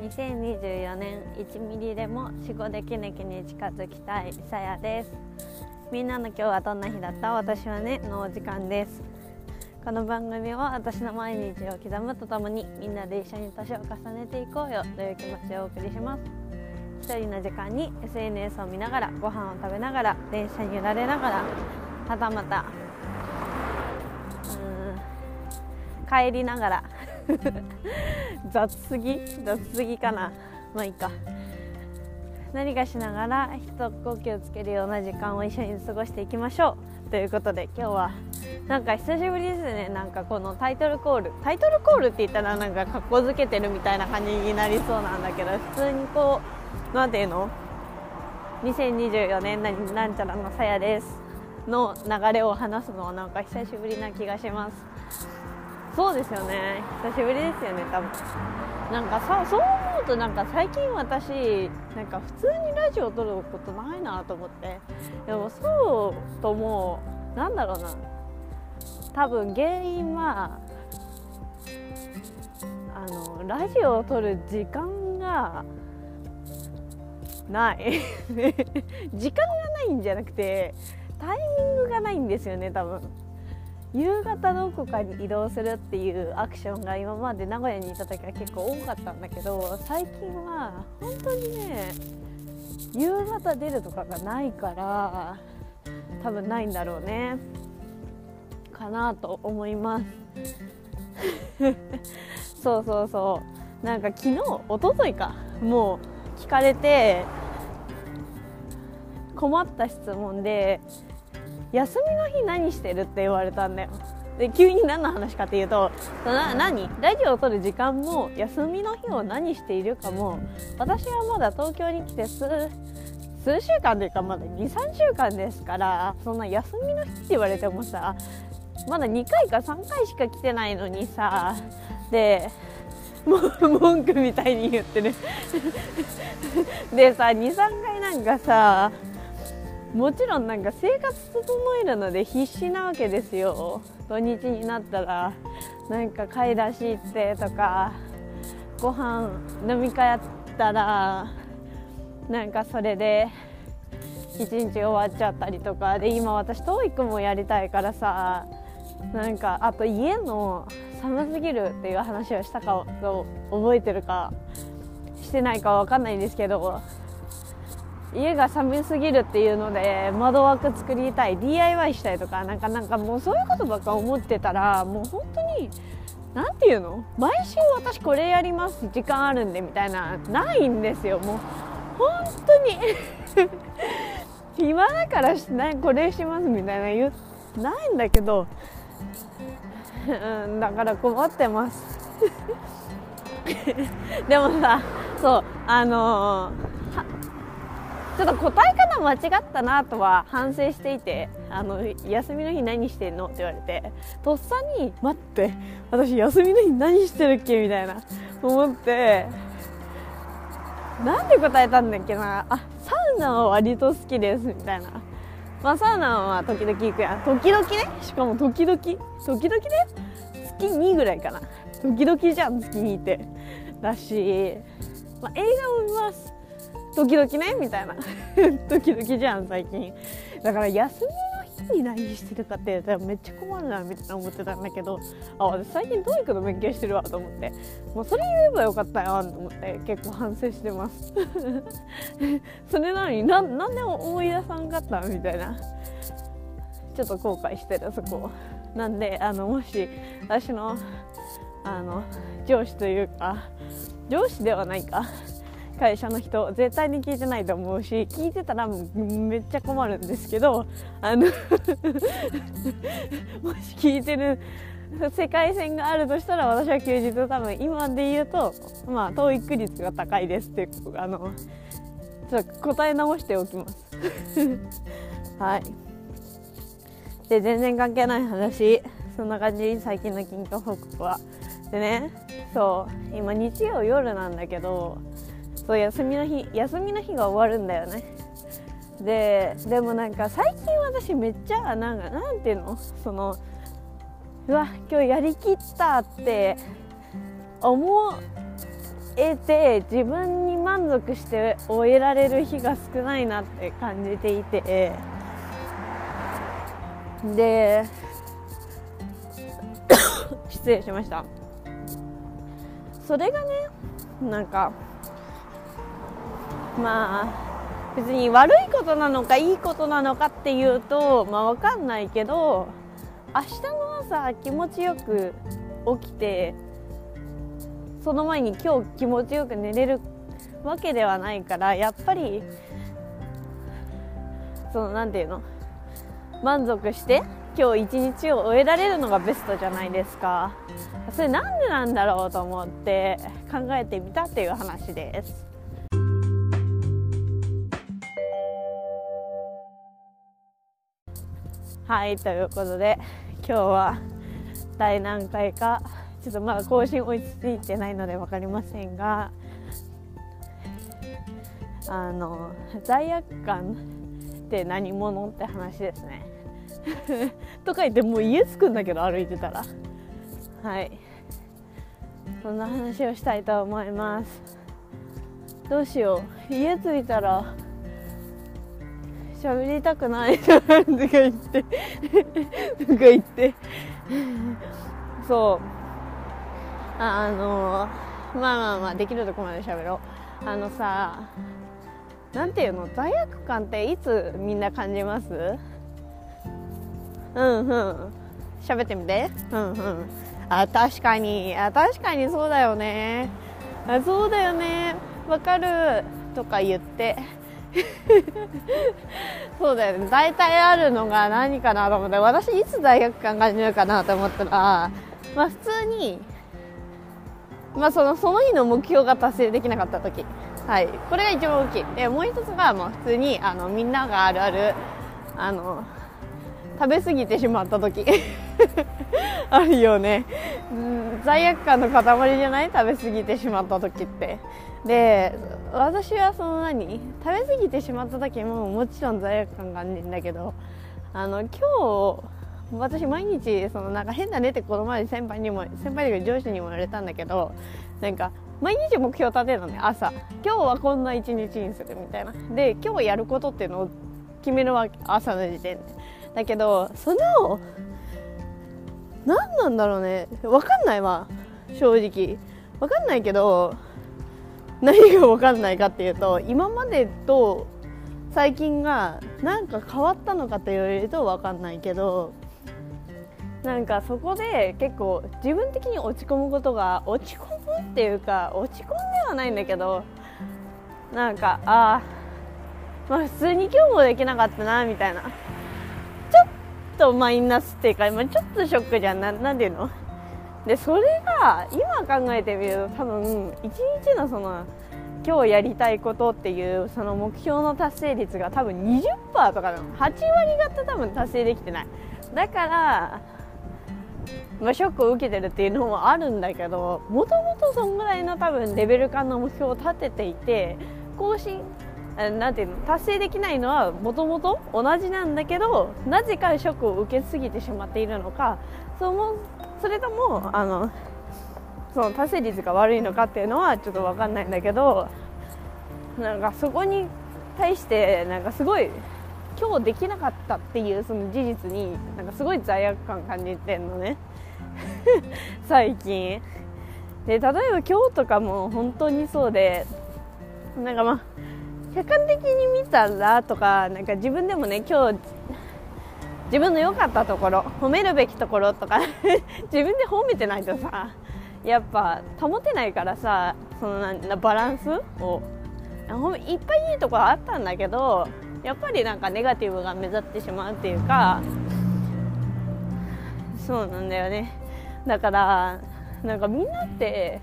2024年1ミリでも死後でキネキに近づきたいさやです。みんなの今日はどんな日だった？私はねのお時間です。この番組は私の毎日を刻むとともにみんなで一緒に年を重ねていこうよという気持ちでお送りします。一人の時間に SNS を見ながらご飯を食べながら電車に揺られながらはたまた帰りながら 雑すぎ？雑すぎかな？まあいいか。何かしながら一呼吸つけるような時間を一緒に過ごしていきましょう。ということで今日はなんか久しぶりですね。なんかこのタイトルコール。タイトルコールって言ったらなんか格好づけてるみたいな感じになりそうなんだけど普通にこうなんていうの？2024年なんちゃらのさやです。の流れを話すのはなんか久しぶりな気がします。そうですよね。久しぶりですよね多分。なんかさそう思うとなんか最近私なんか普通にラジオを撮ることないなと思って。でもそうともなんだろうな。多分原因はあのラジオを撮る時間がない。時間がないんじゃなくてタイミングがないんですよね多分。夕方どこかに移動するっていうアクションが今まで名古屋にいた時は結構多かったんだけど最近は本当にね夕方出るとかがないから多分ないんだろうね。かなと思います。そうそうそう。なんか昨日一昨日か。もう聞かれて困った質問で休みの日何してるって言われたんだよ。で急に何の話かっていうとな何？ラジオを撮る時間も休みの日を何しているかも私はまだ東京に来て数数週間というかまだ23週間ですからそんな休みの日って言われてもさまだ2回か3回しか来てないのにさでもう文句みたいに言ってる。でさ23回なんかさもちろんなんか生活整えるので必死なわけですよ。土日になったらなんか買い出し行ってとかご飯飲み会やったらなんかそれで一日終わっちゃったりとか。で今私 TOEIC もやりたいからさなんかあと家の寒すぎるっていう話をしたかを覚えてるかしてないかわかんないんですけど家が寒すぎるっていうので窓枠作りたい DIY したいとかなんかなんかもうそういうことばっか思ってたらもう本当に何て言うの？毎週私これやります時間あるんでみたいなないんですよ。もう本当に。暇だからしないこれしますみたいな言うないんだけど、だから困ってます。でもさそうあのーちょっと答え方間違ったなとは反省していてあの休みの日何してんのって言われてとっさに待って私休みの日何してるっけみたいな思ってなんで答えたんだっけなあサウナは割と好きですみたいな。まあサウナは時々行くや時々ねしかも時々時々ね月2ぐらいかな。時々じゃん月2って。だし、まあ、映画を見ます時々ねみたいな。時々じゃん最近。だから休みの日に何してるかってめっちゃ困るなみたいな思ってたんだけどあ私最近 TOEIC の勉強してるわと思って。もうそれ言えばよかったよと思って結構反省してます。それなのにななんで思い出さんかったみたいな。ちょっと後悔してるそこ。なんであのもし私のあの上司というか上司ではないか。会社の人絶対に聞いてないと思うし聞いてたらめっちゃ困るんですけどあの もし聞いてる世界線があるとしたら私は休日多分今で言うとまあ TOEIC 率が高いですってあのちょっと答え直しておきます。はい。で全然関係ない話。そんな感じ。最近の近況報告は。でねそう今日曜夜なんだけどそう休みの日休みの日が終わるんだよね。ででもなんか最近私めっちゃなんかなんていうの？そのうわ今日やりきったって思得て自分に満足して終えられる日が少ないなって感じていて。で 失礼しました。それがねなんかまあ別に悪いことなのかいいことなのかっていうとまあ分かんないけど明日の朝気持ちよく起きてその前に今日気持ちよく寝れるわけではないからやっぱりその何て言うの満足して今日一日を終えられるのがベストじゃないですか。それなんでなんだろうと思って考えてみたっていう話です。はいということで今日は第何回かちょっとまだ更新追いついてないので分かりませんがあの罪悪感って何者って話ですね。とか言ってもう家着くんだけど歩いてたら。はい。そんな話をしたいと思います。どうしよう。家着いたら喋りたくない。とか言って。とか言って。そう。あのまあまあまあできるとこまで喋ろう。あのさなんていうの？罪悪感っていつみんな感じます？うんうん。喋ってみて。うんうん。あ確かに。あ確かにそうだよね。あそうだよね。わかる。とか言って。そうだよね。大体あるのが何かなと思って。私いつ大学感感じるかなと思ったらまあ普通にまあそのその日の目標が達成できなかった時。はい。これが一番大きい。でもう一つがまあ普通にあのみんながあるあるあの食べ過ぎてしまった時。あるよね、うん、罪悪感の塊じゃない？食べ過ぎてしまった時って。で私はその何？食べ過ぎてしまった時ももちろん罪悪感があるんだけどあの今日私毎日そのなんか変だねってこの前先輩にも先輩というか上司にも言われたんだけどなんか毎日目標立てるのね朝。今日はこんな一日にするみたいな。で今日やることっていうのを決めるわけ朝の時点で。だけどその何なんだろうね。分かんないわ。正直。分かんないけど何が分かんないかっていうと今までと最近が何か変わったのかと言われると分かんないけどなんかそこで結構自分的に落ち込むことが落ち込むっていうか落ち込んではないんだけどなんかああまあ普通に今日もできなかったなみたいな。とマイナスっていうか、まあ、ちょっとショックじゃん。ななんていうの？でそれが今考えてみると多分一日のその今日やりたいことっていうその目標の達成率が多分20%とかなの。8割方多分達成できてない。だからまあ、ショックを受けてるっていうのもあるんだけどもともとそんぐらいの多分レベル感の目標を立てていて更新なんていうの達成できないのはもともと同じなんだけどなぜかショックを受けすぎてしまっているのかそのそれともあのその達成率が悪いのかっていうのはちょっと分かんないんだけどなんかそこに対してなんかすごい今日できなかったっていうその事実になんかすごい罪悪感感じてんのね。最近。で例えば今日とかも本当にそうでなんかまあ客観的に見たらとかなんか自分でもね今日自分の良かったところ褒めるべきところとか 自分で褒めてないとさやっぱ保てないからさそのなバランスを。いっぱいいいところあったんだけどやっぱりなんかネガティブが目立ってしまうっていうかそうなんだよね。だからなんかみんなって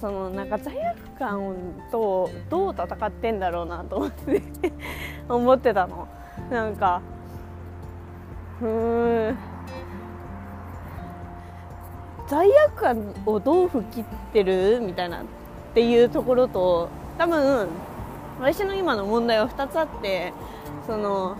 そのなんか罪悪感とどう戦ってんだろうなと思って思ってたの。なんかうん。罪悪感をどう吹っ切ってるみたいなっていうところと多分私の今の問題は2つあってその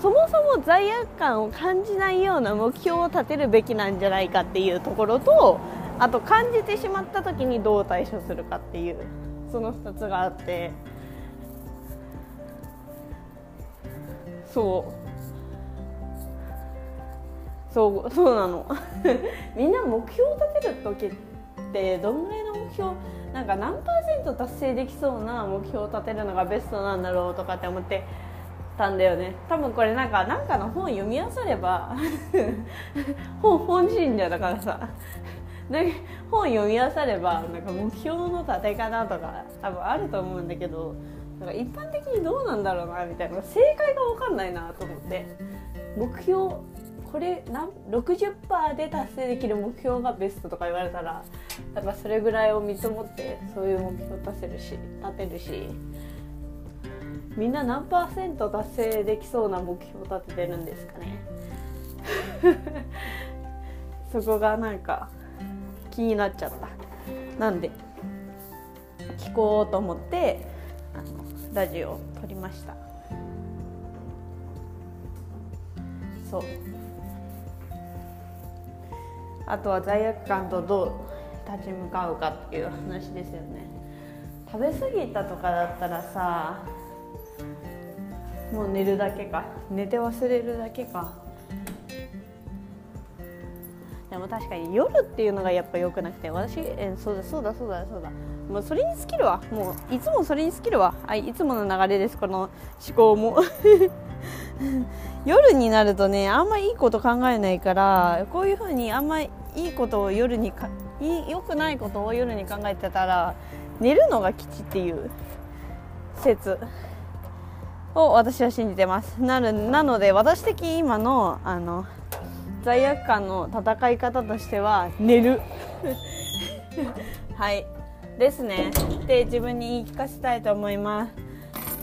そもそも罪悪感を感じないような目標を立てるべきなんじゃないかっていうところとあと感じてしまった時にどう対処するかっていうその2つがあって。そう。そうそうなの。みんな目標を立てる時ってどんぐらいの目標なんか何パーセント達成できそうな目標を立てるのがベストなんだろうとかって思ってたんだよね。多分これなんかなんかの本読み漁れば 本本信者だからさ。で本読み漁ればなんか目標の立て方とか多分あると思うんだけどなんか一般的にどうなんだろうなみたいな正解が分かんないなと思って。目標これ何60%で達成できる目標がベストとか言われたらだからそれぐらいを見積もってそういう目標を立てるし立てるしみんな何パーセント達成できそうな目標立ててるんですかね。そこがなんか気になっちゃった。なんで聞こうと思ってあのラジオを撮りました。そう。あとは罪悪感とどう立ち向かうかっていう話ですよね。食べ過ぎたとかだったらさもう寝るだけか。寝て忘れるだけか。でも確かに夜っていうのがやっぱ良くなくて私えそうだそうだそうだそうだ。もうそれに尽きるわ。もういつもそれに尽きるわ。はいいつもの流れですこの思考も。夜になるとねあんまいいこと考えないからこういうふうにあんまいいことを夜にかい良くないことを夜に考えてたら寝るのが吉っていう説を私は信じてます。なるなので私的今のあの罪悪感の戦い方としては寝る。はい。ですね。って自分に言い聞かせたいと思います。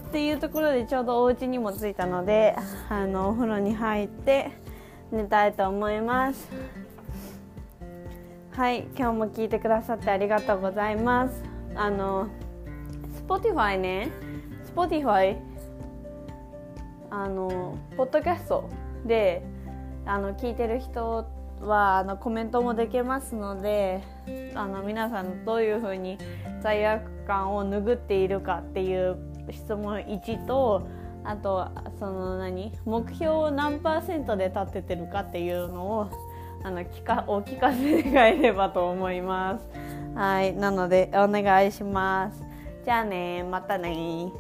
っていうところでちょうどお家にも着いたのであのお風呂に入って寝たいと思います。はい。今日も聞いてくださってありがとうございます。あの Spotify ね。Spotify あのポッドキャストであの聞いてる人はあのコメントもできますのであの皆さんどういうふうに罪悪感を拭っているかっていう質問1とあとその何目標を何パーセントで立ててるかっていうのをあの聞かお聞かせ願えればと思います。はいなのでお願いします。じゃあねまたね